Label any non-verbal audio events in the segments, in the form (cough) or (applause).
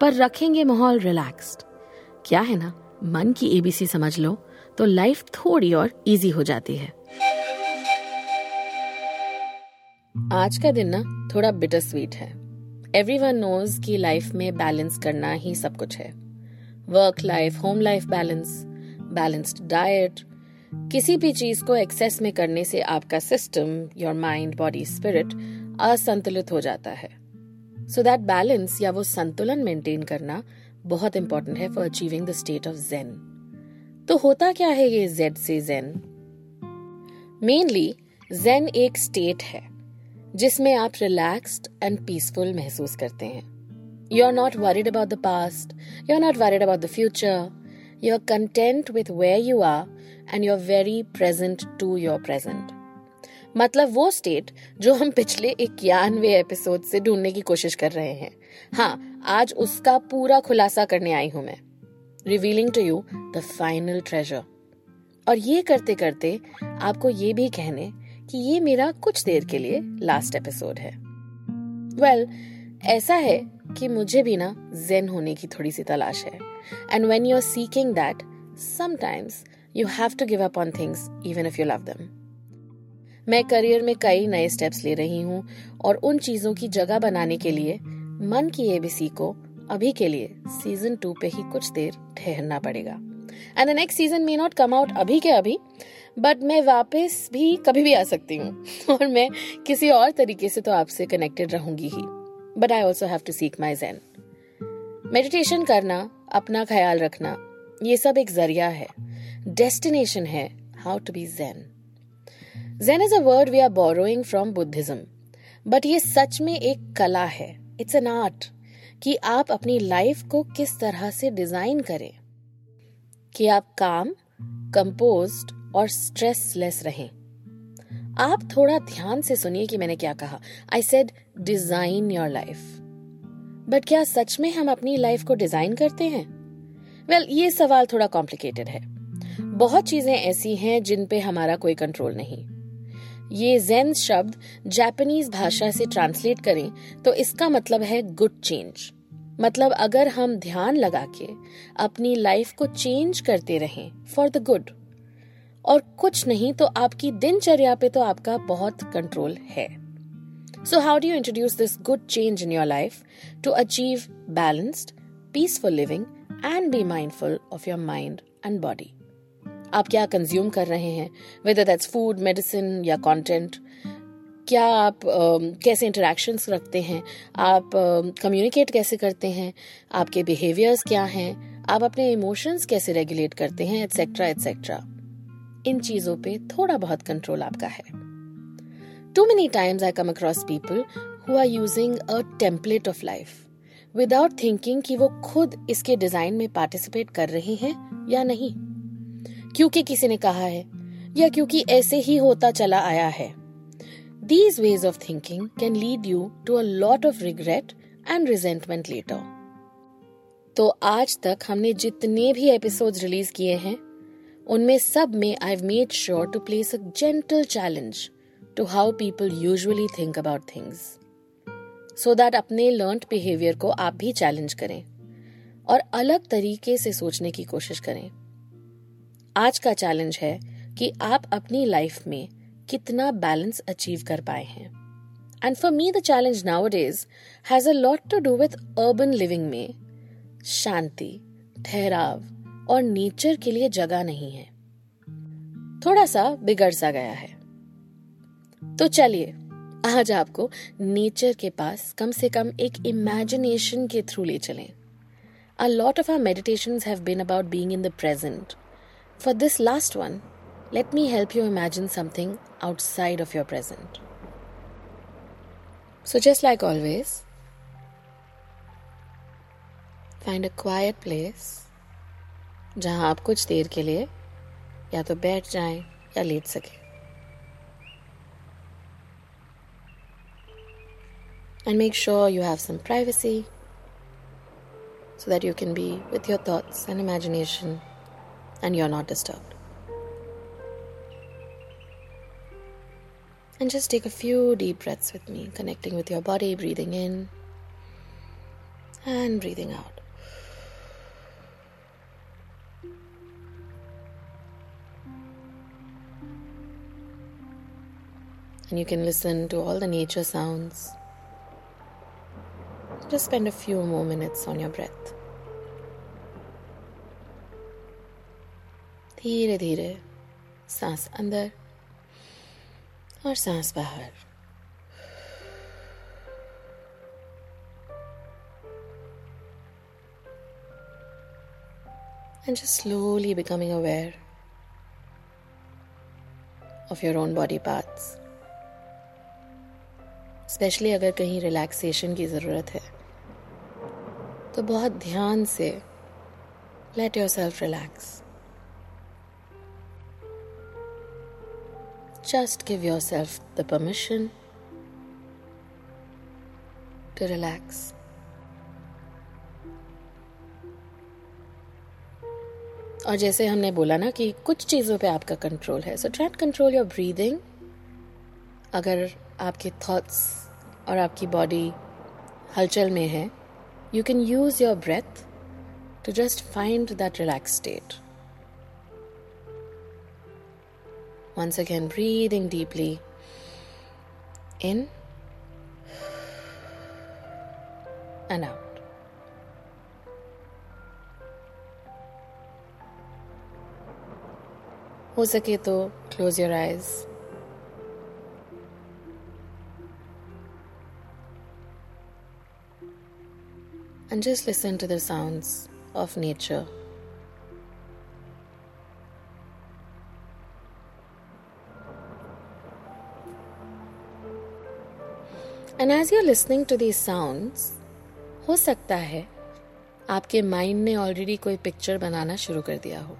पर रखेंगे माहौल रिलैक्स्ड क्या है ना? मन की एबीसी समझ लो तो लाइफ थोड़ी और इजी हो जाती है। आज का दिन ना थोड़ा बिटर स्वीट है। एवरी वन नोज़ की लाइफ में बैलेंस करना ही सब कुछ है। Work life home life balance balanced diet किसी भी चीज़ को एक्सेस में करने से आपका system your mind body spirit असंतुलित हो जाता है। सो दैट बैलेंस या वो संतुलन मेंटेन करना बहुत इंपॉर्टेंट है for achieving the state of zen तो होता क्या है ये जेड से जेन मेनली जेन एक स्टेट है, जिसमें आप रिलैक्स्ड एंड पीसफुल महसूस करते हैं. You are not worried about the past you are not worried about the future you are content with where you are and you are very present to your present मतलब वो state जो हम पिछले इक्यानवे episode से ढूँढने की कोशिश कर रहे हैं। हाँ आज उसका पूरा खुलासा करने आई हूँ मैं। Revealing to you the final treasure और ये करते करते आपको ये भी कहने कि ये मेरा कुछ देर के लिए लास्ट एपिसोड है। वेल well, ऐसा है कि मुझे भी ना जेन होने की थोड़ी सी तलाश है। And when you are seeking that sometimes you have to give up on things even if you love them मैं करियर में कई नए स्टेप्स ले रही हूँ और उन चीज़ों की जगह बनाने के लिए मन की एबीसी को अभी के लिए सीज़न टू पे ही कुछ देर ठहरना पड़ेगा। And the next season may not come out अभी के अभी बट मैं वापस भी कभी भी आ सकती हूँ (laughs) और मैं किसी और तरीके से तो आपसे कनेक्टेड रहूँगी ही। But I also have to seek my zen meditation करना, अपना ख्याल रखना, ये सब एक ज़रिया है। डेस्टिनेशन है how to be zen zen is a word we are borrowing from Buddhism but ये सच में एक कला है. इट्स एन आर्ट कि आप अपनी लाइफ को किस तरह से डिज़ाइन करें. कि आप काम कंपोज्ड और स्ट्रेसलेस रहें. आप थोड़ा ध्यान से सुनिए कि मैंने क्या कहा. I said design your life but क्या सच में हम अपनी लाइफ को डिज़ाइन करते हैं? वेल well, ये सवाल थोड़ा कॉम्प्लिकेटेड है. बहुत चीज़ें ऐसी हैं जिन पे हमारा कोई कंट्रोल नहीं. ये जेन शब्द जापानीज भाषा से ट्रांसलेट करें तो इसका मतलब है गुड चेंज मतलब अगर हम ध्यान लगा के अपनी लाइफ को चेंज करते रहें फॉर द गुड और कुछ नहीं तो आपकी दिनचर्या पे तो आपका बहुत कंट्रोल है। So how do you introduce this good change in your life to achieve balanced peaceful living and be mindful of your mind and body आप क्या कंज्यूम कर रहे हैं? वेदर दैट्स फ़ूड मेडिसिन या कंटेंट क्या आप uh, कैसे interactions रखते हैं? आप कम्युनिकेट uh, कैसे करते हैं? आपके बिहेवियर्स क्या हैं? आप अपने इमोशंस कैसे रेगुलेट करते हैं? एटसेट्रा एटसेट्रा इन चीज़ों पे थोड़ा बहुत कंट्रोल आपका है। Too many times I come across people who are using a template of life without thinking कि वो खुद इसके डिज़ाइन में पार्टिसिपेट कर रहे हैं या नहीं। क्योंकि किसी ने कहा है, या क्योंकि ऐसे ही होता चला आया है। These ways of thinking can lead you to a lot of regret and resentment later तो आज तक हमने जितने भी एपिसोड्स रिलीज़ किए हैं, उनमें सब में I made sure to place a gentle challenge to how people usually think about things so that अपने लर्न बिहेवियर को आप भी चैलेंज करें और अलग तरीके से सोचने की कोशिश करें। आज का चैलेंज है कि आप अपनी लाइफ में कितना बैलेंस अचीव कर पाए हैं। And for me the challenge nowadays has a lot to do with urban living में शांति ठहराव और नेचर के लिए जगह नहीं है। थोड़ा सा बिगड़ सा गया है। तो चलिए आज आपको नेचर के पास कम से कम एक इमेजिनेशन के थ्रू ले चलें। Have been about being in the present, For this last one, let me help you imagine something outside of your present. So, just like always, find a quiet place जहां आप कुछ देर के लिए या तो बैठ जाएं या लेट सके and make sure you have some privacy so that you can be with your thoughts and imagination and you're not disturbed. And just take a few deep breaths with me, connecting with your body, breathing in and breathing out. And you can listen to all the nature sounds. Just spend a few more minutes on your breath. धीरे धीरे सांस अंदर और सांस बाहर and just slowly becoming aware of your own body parts. Specially अगर कहीं relaxation की ज़रूरत है तो बहुत ध्यान से let yourself relax Just give yourself the permission to relax. और जैसे हमने बोला ना कि कुछ चीज़ों पे आपका कंट्रोल है so try control your breathing अगर आपके थॉट्स और आपकी बॉडी हलचल में है you can use your breath to just find that relax state Once again, breathing deeply in and out. हो सके तो close your eyes and just listen to the sounds of nature. And as you listening to these sounds हो सकता है आपके mind ने already कोई picture बनाना शुरू कर दिया हो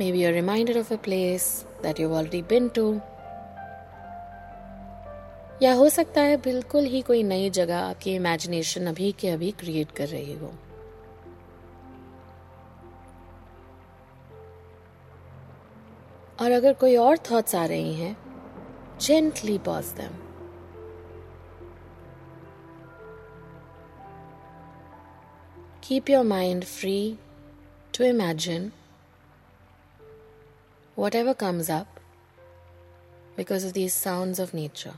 Maybe you're reminded of a place that you've already been to. या हो सकता है बिल्कुल ही कोई नई जगह आपकी इमेजिनेशन अभी के अभी क्रिएट कर रही हो और अगर कोई और थॉट्स आ रही हैं gently pause them keep your mind free to imagine whatever comes up because of these sounds of nature.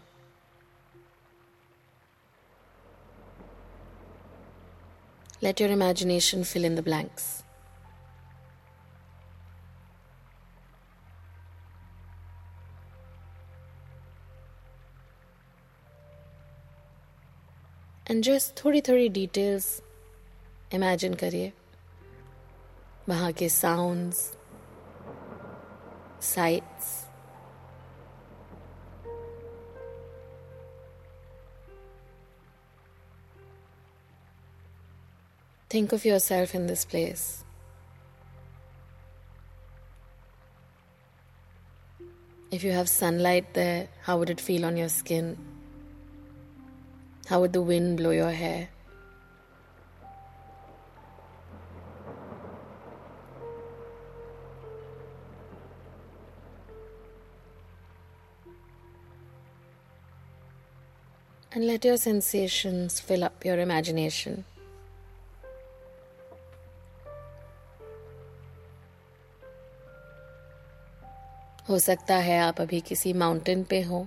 Let your imagination fill in the blanks. And just थोड़ी थोड़ी डिटेल्स इमेजिन करिए वहाँ के sounds sights Think of yourself in this place. If you have sunlight there, how would it feel on your skin? How would the wind blow your hair? And let your sensations fill up your imagination. हो सकता है आप अभी किसी mountain पे हो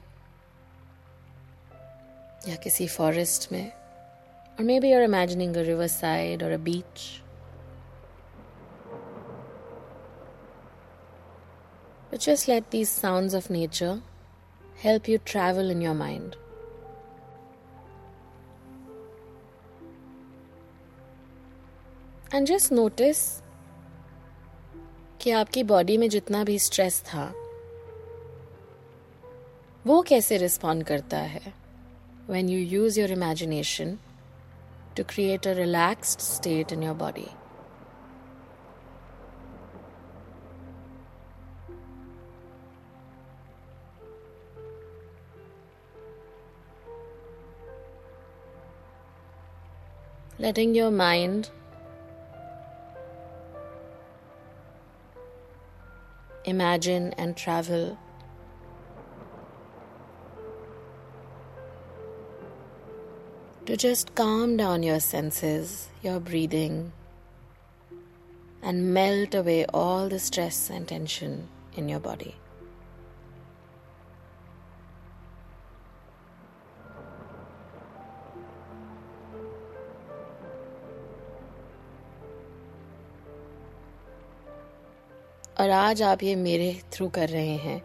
या किसी फॉरेस्ट में और maybe are imagining a river side और a beach just let these sound of nature help you travel in your mind and just notice कि आपकी बॉडी में जितना भी स्ट्रेस था, वो कैसे रिस्पॉन्ड करता है? When you use your imagination to create a relaxed state in your body. Letting your mind imagine and travel to just calm down your senses, your breathing, and melt away all the stress and tension in your body. और आज आप ये मेरे through कर रहे हैं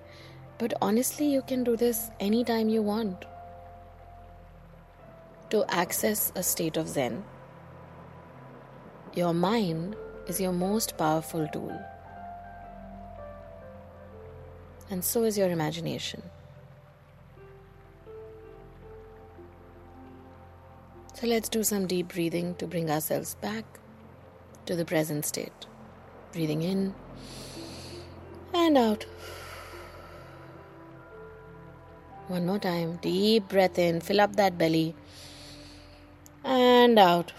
but honestly you can do this any time you want to access a state of Zen. Your mind is your most powerful tool, and so is your imagination. So let's do some deep breathing to bring ourselves back to the present state. Breathing in and out. One more time. Deep breath in, fill up that belly and out.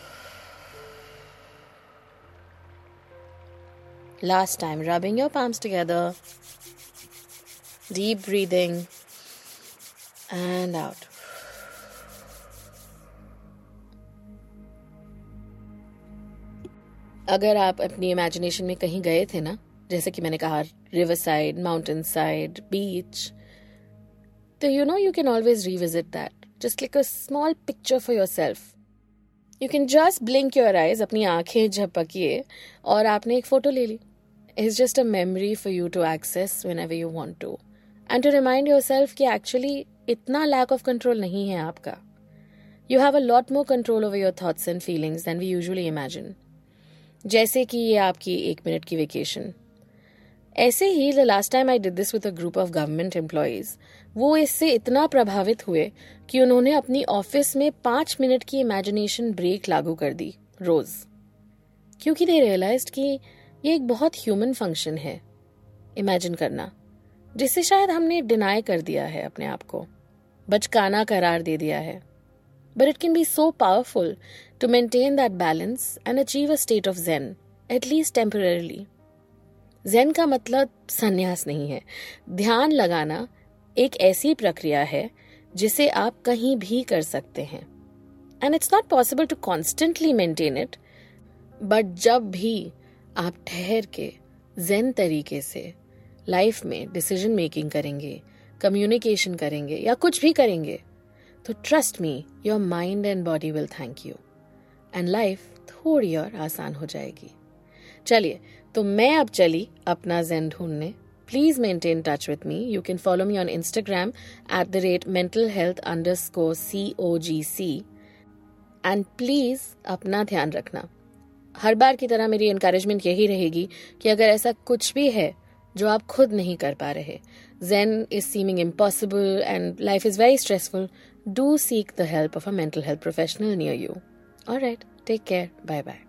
Last time, rubbing your palms together, deep breathing, and out. अगर आप अपनी imagination में कहीं गए थे ना जैसे कि मैंने कहा river side mountain side beach तो you know you can always revisit that just like a small picture for yourself you can just blink your eyes अपनी आँखें झपकिए, और आपने एक फ़ोटो ले ली। Is just a memory for you to access whenever you want to and to remind yourself कि actually इतना lack of control नहीं है आपका। You have a lot more control over your thoughts and feelings than we usually imagine जैसे कि ये आपकी एक मिनट की वेकेशन ऐसे ही the last time I did this with a group of government employees वो इससे इतना प्रभावित हुए कि उन्होंने अपनी ऑफ़िस में पाँच मिनट की इमेजिनेशन ब्रेक लागू कर दी, रोज। क्योंकि दे रियलाइज़ कि ये एक बहुत ह्यूमन फ़ंक्शन है इमेजिन करना, जिसे शायद हमने डिनाई कर दिया है अपने आप को, बचकाना करार दे दिया है। But it can be so powerful to maintain that balance and achieve a state of zen at least temporarily zen का मतलब संन्यास नहीं है। ध्यान लगाना एक ऐसी प्रक्रिया है जिसे आप कहीं भी कर सकते हैं। And it's not possible to constantly maintain it but जब भी आप ठहर के जैन तरीके से लाइफ में डिसीज़न मेकिंग करेंगे कम्युनिकेशन करेंगे या कुछ भी करेंगे तो trust me your mind and body will thank you and life थोड़ी और आसान हो जाएगी। चलिए तो मैं अब चली अपना जेन ढूँढने। Please maintain touch with me you can follow me on Instagram at the rate mental health under rate C O G C and please अपना ध्यान रखना। हर बार की तरह मेरी एनकरेजमेंट यही रहेगी कि अगर ऐसा कुछ भी है जो आप खुद नहीं कर पा रहे zen is seeming impossible and life is very stressful do seek the help of a mental health professional near you all right take care bye bye